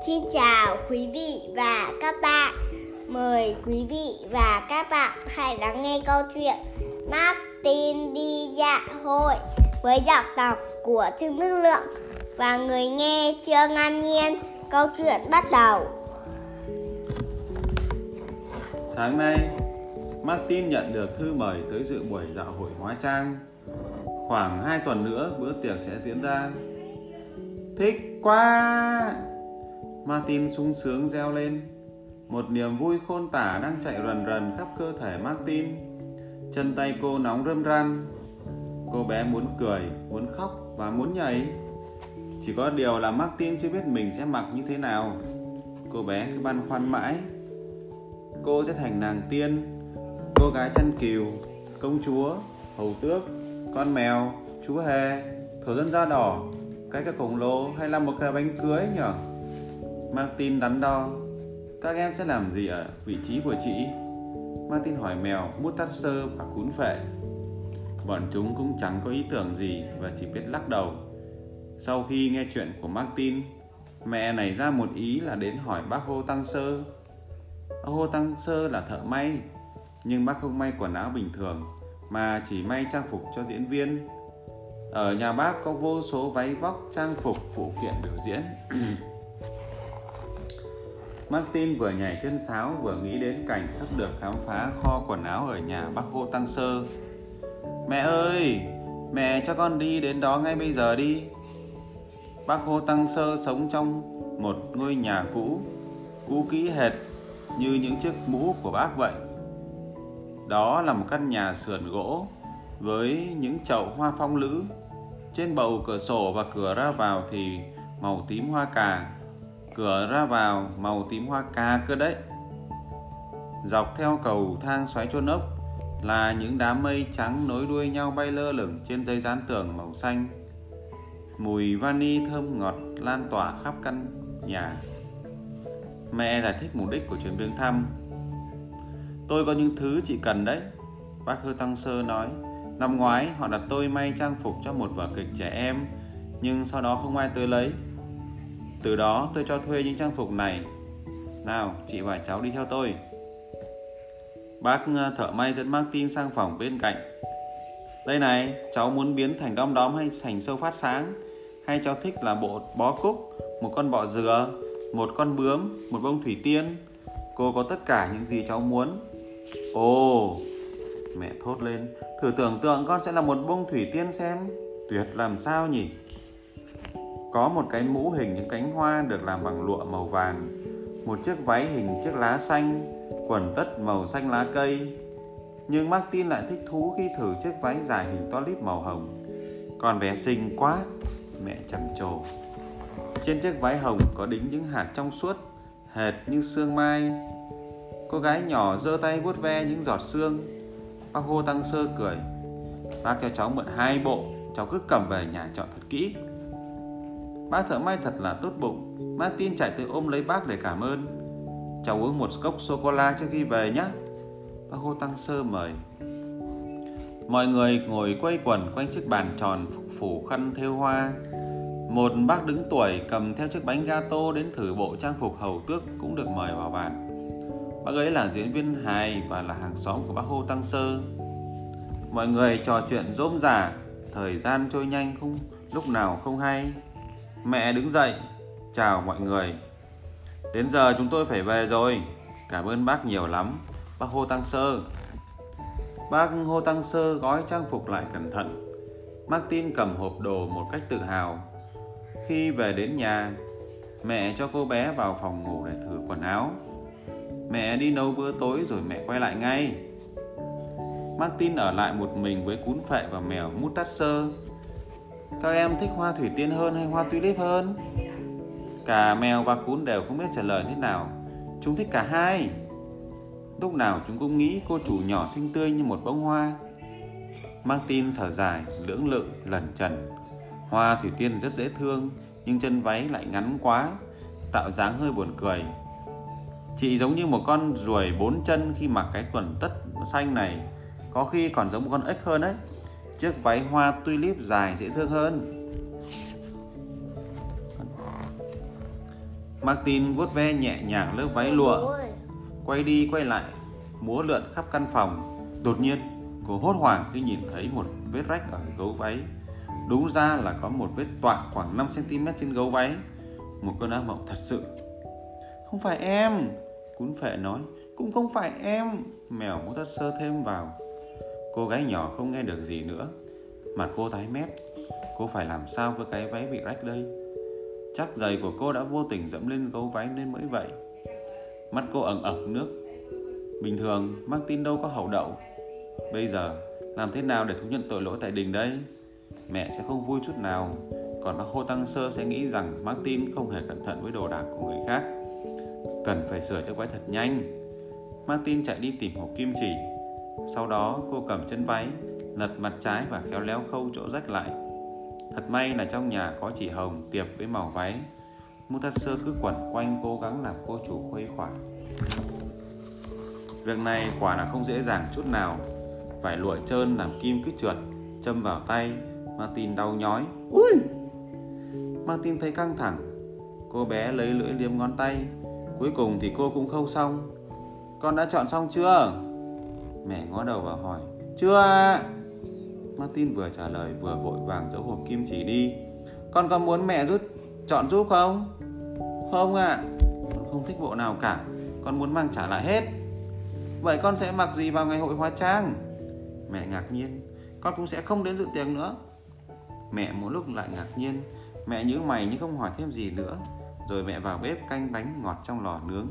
Xin chào quý vị và các bạn. Mời quý vị và các bạn hãy lắng nghe câu chuyện Martin đi dạ hội với giọng đọc của Trương Đức Lượng và người nghe chưa An Nhiên. Câu chuyện bắt đầu. Sáng nay, Martin nhận được thư mời tới dự buổi dạo hội hóa trang. Khoảng 2 tuần nữa bữa tiệc sẽ diễn ra. Thích quá! Martin sung sướng reo lên. Một niềm vui khôn tả đang chạy rần rần khắp cơ thể Martin. Chân tay cô nóng rơm ran. Cô bé muốn cười, muốn khóc và muốn nhảy. Chỉ có điều là Martin chưa biết mình sẽ mặc như thế nào. Cô bé cứ băn khoăn mãi. Cô sẽ thành nàng tiên, cô gái chăn cừu, công chúa, hầu tước, con mèo, chú hề, thổ dân da đỏ, cái cá khổng lồ hay là một cái bánh cưới nhở? Martin đắn đo. Các em sẽ làm gì ở vị trí của chị? Martin hỏi mèo, mút tát sơ và cún phệ. Bọn chúng cũng chẳng có ý tưởng gì và chỉ biết lắc đầu. Sau khi nghe chuyện của Martin, mẹ nảy ra một ý là đến hỏi bác Hô Tăng Sơ. Hô Tăng Sơ là thợ may, nhưng bác không may quần áo bình thường mà chỉ may trang phục cho diễn viên. Ở nhà bác có vô số váy vóc trang phục phụ kiện biểu diễn. Martin vừa nhảy chân sáo vừa nghĩ đến cảnh sắp được khám phá kho quần áo ở nhà bác Hô Tăng Sơ. Mẹ ơi, mẹ cho con đi đến đó ngay bây giờ đi. Bác Hô Tăng Sơ sống trong một ngôi nhà cũ, cũ kỹ hệt như những chiếc mũ của bác vậy. Đó là một căn nhà sườn gỗ với những chậu hoa phong lữ. Trên bầu cửa sổ và cửa ra vào thì màu tím hoa cà. Cửa ra vào màu tím hoa cà cơ đấy. Dọc theo cầu thang xoáy chôn ốc là những đám mây trắng nối đuôi nhau bay lơ lửng trên dây dán tường màu xanh. Mùi vani thơm ngọt lan tỏa khắp căn nhà. Mẹ giải thích mục đích của chuyến viếng thăm. Tôi có những thứ chị cần đấy. Bác hư Tăng Sơ nói. Năm ngoái họ đặt tôi may trang phục cho một vở kịch trẻ em, nhưng sau đó không ai tới lấy. Từ đó tôi cho thuê những trang phục này. Nào, chị và cháu đi theo tôi. Bác ờ, thợ may dẫn Martin sang phòng bên cạnh. Đây này, cháu muốn biến thành đom đóm hay thành sâu phát sáng? Hay cháu thích là bộ bó cúc, một con bọ dừa, một con bướm, một bông thủy tiên? Cô có tất cả những gì cháu muốn. Ồ, mẹ thốt lên, thử tưởng tượng con sẽ là một bông thủy tiên xem. Tuyệt làm sao nhỉ? Có một cái mũ hình những cánh hoa được làm bằng lụa màu vàng, một chiếc váy hình chiếc lá xanh, quần tất màu xanh lá cây. Nhưng Martin lại thích thú khi thử chiếc váy dài hình tulip màu hồng. Con bé xinh quá, mẹ trầm trồ. Trên chiếc váy hồng có đính những hạt trong suốt, hệt như sương mai. Cô gái nhỏ giơ tay vuốt ve những giọt sương. Bác Hô Tăng Sơ cười. Bác cho cháu mượn hai bộ, cháu cứ cầm về nhà chọn thật kỹ. Bác thợ may thật là tốt bụng. Martin chạy tới ôm lấy bác để cảm ơn. Cháu uống một cốc sô-cô-la trước khi về nhé. Bác Hô Tăng Sơ mời. Mọi người ngồi quay quần quanh chiếc bàn tròn phủ khăn thêu hoa. Một bác đứng tuổi cầm theo chiếc bánh gato đến thử bộ trang phục hầu tước cũng được mời vào bàn. Bác ấy là diễn viên hài và là hàng xóm của bác Hô Tăng Sơ. Mọi người trò chuyện rôm rả, thời gian trôi nhanh không lúc nào không hay. Mẹ đứng dậy, chào mọi người. Đến giờ chúng tôi phải về rồi. Cảm ơn bác nhiều lắm, bác Hô Tăng Sơ. Bác Hô Tăng Sơ gói trang phục lại cẩn thận. Martin cầm hộp đồ một cách tự hào. Khi về đến nhà, mẹ cho cô bé vào phòng ngủ để thử quần áo. Mẹ đi nấu bữa tối rồi mẹ quay lại ngay. Martin ở lại một mình với cún phệ và mèo mút tát sơ. Các em thích hoa thủy tiên hơn hay hoa tulip hơn? Cả mèo và cún đều không biết trả lời thế nào. Chúng thích cả hai. Lúc nào chúng cũng nghĩ cô chủ nhỏ xinh tươi như một bông hoa. Martin thở dài, lưỡng lự, lẩn trần. Hoa thủy tiên rất dễ thương, nhưng chân váy lại ngắn quá, tạo dáng hơi buồn cười. Chị giống như một con ruồi bốn chân khi mặc cái quần tất xanh này, có khi còn giống một con ếch hơn đấy. Chiếc váy hoa tulip dài dễ thương hơn. Martin vuốt ve nhẹ nhàng lớp váy lụa Quay đi quay lại Múa lượn khắp căn phòng. Đột nhiên cô hốt hoảng khi nhìn thấy một vết rách ở gấu váy. Đúng ra là có một vết toạc khoảng 5cm trên gấu váy. Một cơn ác mộng thật sự. Không phải em Cún phệ nói. Cũng không phải em. Mèo mút thất sơ thêm vào Cô gái nhỏ không nghe được gì nữa. Mặt cô tái mét. Cô phải làm sao với cái váy bị rách đây? Chắc giày của cô đã vô tình dẫm lên gấu váy nên mới vậy. Mắt cô ẩn ẩn nước. Bình thường Martin đâu có hậu đậu. Bây giờ, làm thế nào để thú nhận tội lỗi tại đình đây? Mẹ sẽ không vui chút nào. Còn bác Hồ Tăng Sơ sẽ nghĩ rằng Martin không hề cẩn thận với đồ đạc của người khác. Cần phải sửa chiếc váy thật nhanh. Martin chạy đi tìm hộp kim chỉ. Sau đó cô cầm chân váy Lật mặt trái và khéo léo khâu chỗ rách lại. Thật may là trong nhà có chỉ hồng tiệp với màu váy. Mutatsu cứ quẩn quanh cố gắng làm cô chủ khuây khỏa. Việc này quả là không dễ dàng chút nào. Vải lụa trơn làm kim cứ trượt Châm vào tay Martin đau nhói. Ui! Martin thấy căng thẳng. Cô bé lấy lưỡi liếm ngón tay. Cuối cùng thì cô cũng khâu xong. Con đã chọn xong chưa Mẹ ngó đầu vào hỏi, Chưa ạ. Martin vừa trả lời vừa vội vàng giấu hộp kim chỉ đi. Con có muốn mẹ rút, chọn giúp không? Không ạ. À. Con không thích bộ nào cả, Con muốn mang trả lại hết. Vậy con sẽ mặc gì vào ngày hội hóa trang? Mẹ ngạc nhiên, Con cũng sẽ không đến dự tiệc nữa. Mẹ một lúc lại ngạc nhiên, Mẹ nhíu mày nhưng không hỏi thêm gì nữa. Rồi mẹ vào bếp canh bánh ngọt trong lò nướng.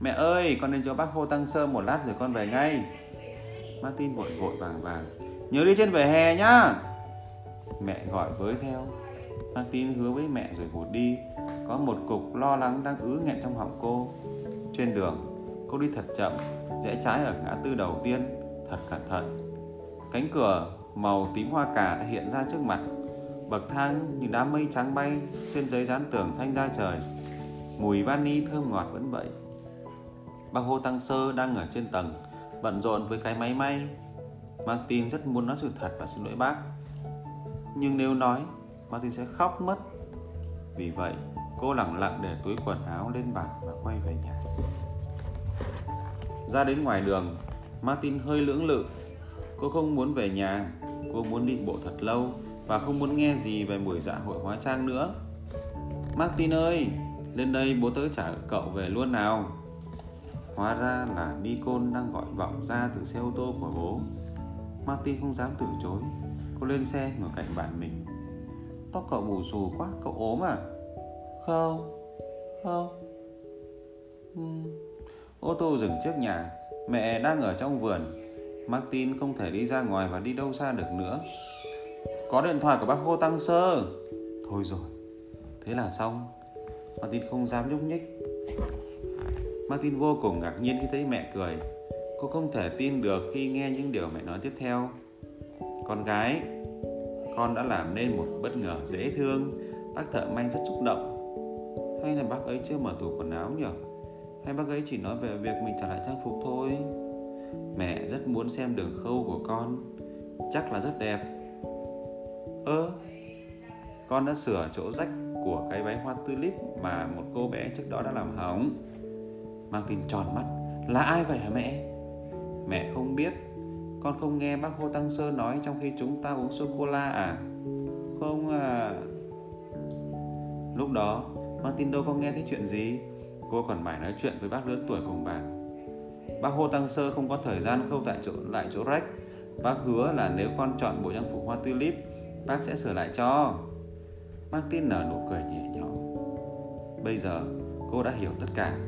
Mẹ ơi, con nên cho bác hô tăng sơ một lát rồi con về ngay. Martin vội vội vàng vàng. Nhớ đi trên vỉa hè nhá. Mẹ gọi với theo. Martin hứa với mẹ rồi vụt đi. Có một cục lo lắng đang ứ nghẹn trong họng cô. Trên đường, Cô đi thật chậm, Rẽ trái ở ngã tư đầu tiên. Thật cẩn thận. Cánh cửa màu tím hoa cà đã hiện ra trước mặt. Bậc thang như đám mây trắng bay Trên giấy dán tường xanh da trời. Mùi vani thơm ngọt vẫn vậy. Bác Hồ Tăng Sơ đang ở trên tầng. Bận rộn với cái máy may, Martin rất muốn nói sự thật và xin lỗi bác. Nhưng nếu nói, Martin sẽ khóc mất. Vì vậy, cô lặng lặng để túi quần áo lên bàn và quay về nhà. Ra đến ngoài đường, Martin hơi lưỡng lự. Cô không muốn về nhà, Cô muốn đi bộ thật lâu Và không muốn nghe gì về buổi dạ hội hóa trang nữa. Martin ơi, Lên đây bố tớ trả cậu về luôn nào. Hóa ra là Nikon đang gọi vọng ra từ xe ô tô của bố. Martin không dám từ chối. Cô lên xe ngồi cạnh bạn mình. Tóc cậu bù xù quá, cậu ốm à? Không, không. Uhm. Ô tô dừng trước nhà. Mẹ đang ở trong vườn. Martin không thể đi ra ngoài và đi đâu xa được nữa. Có điện thoại của bác Hồ Tăng Sơ. Thôi rồi Thế là xong. Martin không dám nhúc nhích. Martin vô cùng ngạc nhiên khi thấy mẹ cười. Cô không thể tin được khi nghe những điều mẹ nói tiếp theo. Con gái, Con đã làm nên một bất ngờ dễ thương. Bác thợ may rất xúc động. Hay là bác ấy chưa mở tủ quần áo nhỉ? Hay bác ấy chỉ nói về việc mình trả lại trang phục thôi? Mẹ rất muốn xem đường khâu của con. Chắc là rất đẹp. Ơ, Con đã sửa chỗ rách của cái váy hoa tulip Mà một cô bé trước đó đã làm hỏng. Mang tin tròn mắt. Là ai vậy hả mẹ? Mẹ không biết. Con không nghe bác Hồ Tăng Sơ nói Trong khi chúng ta uống sô-cô-la à? Không à. Lúc đó, mang tin đâu có nghe thấy chuyện gì? Cô còn mãi nói chuyện với bác lớn tuổi cùng bà. Bác Hồ Tăng Sơ không có thời gian khâu tại chỗ, lại chỗ rách. Bác hứa là nếu con chọn bộ trang phục hoa tulip, Bác sẽ sửa lại cho. Martin nở nụ cười nhẹ nhõm. Bây giờ, cô đã hiểu tất cả.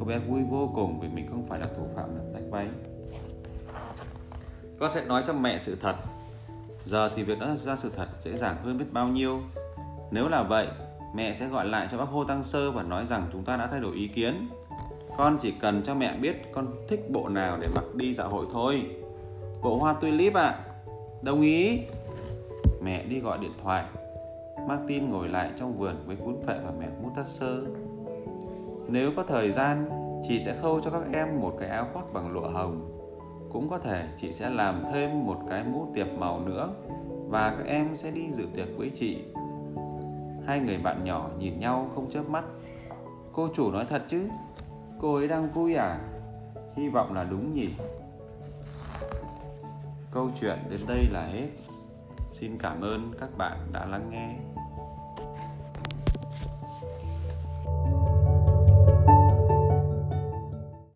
Cô bé vui vô cùng vì mình không phải là thủ phạm làm tách váy Con sẽ nói cho mẹ sự thật. Giờ thì việc đó ra sự thật dễ dàng hơn biết bao nhiêu. Nếu là vậy, Mẹ sẽ gọi lại cho bác hô Tăng Sơ và nói rằng chúng ta đã thay đổi ý kiến. Con chỉ cần cho mẹ biết con thích bộ nào để mặc đi dạ hội thôi. Bộ hoa tulip ạ. À. Đồng ý. Mẹ đi gọi điện thoại. Martin ngồi lại trong vườn với cuốn phệ và mẹ mút tát sơ. Nếu có thời gian, Chị sẽ khâu cho các em một cái áo khoác bằng lụa hồng. Cũng có thể chị sẽ làm thêm một cái mũ tiệp màu nữa Và các em sẽ đi dự tiệc với chị. Hai người bạn nhỏ nhìn nhau không chớp mắt. Cô chủ nói thật chứ? Cô ấy đang vui à? Hy vọng là đúng nhỉ? Câu chuyện đến đây là hết. Xin cảm ơn các bạn đã lắng nghe.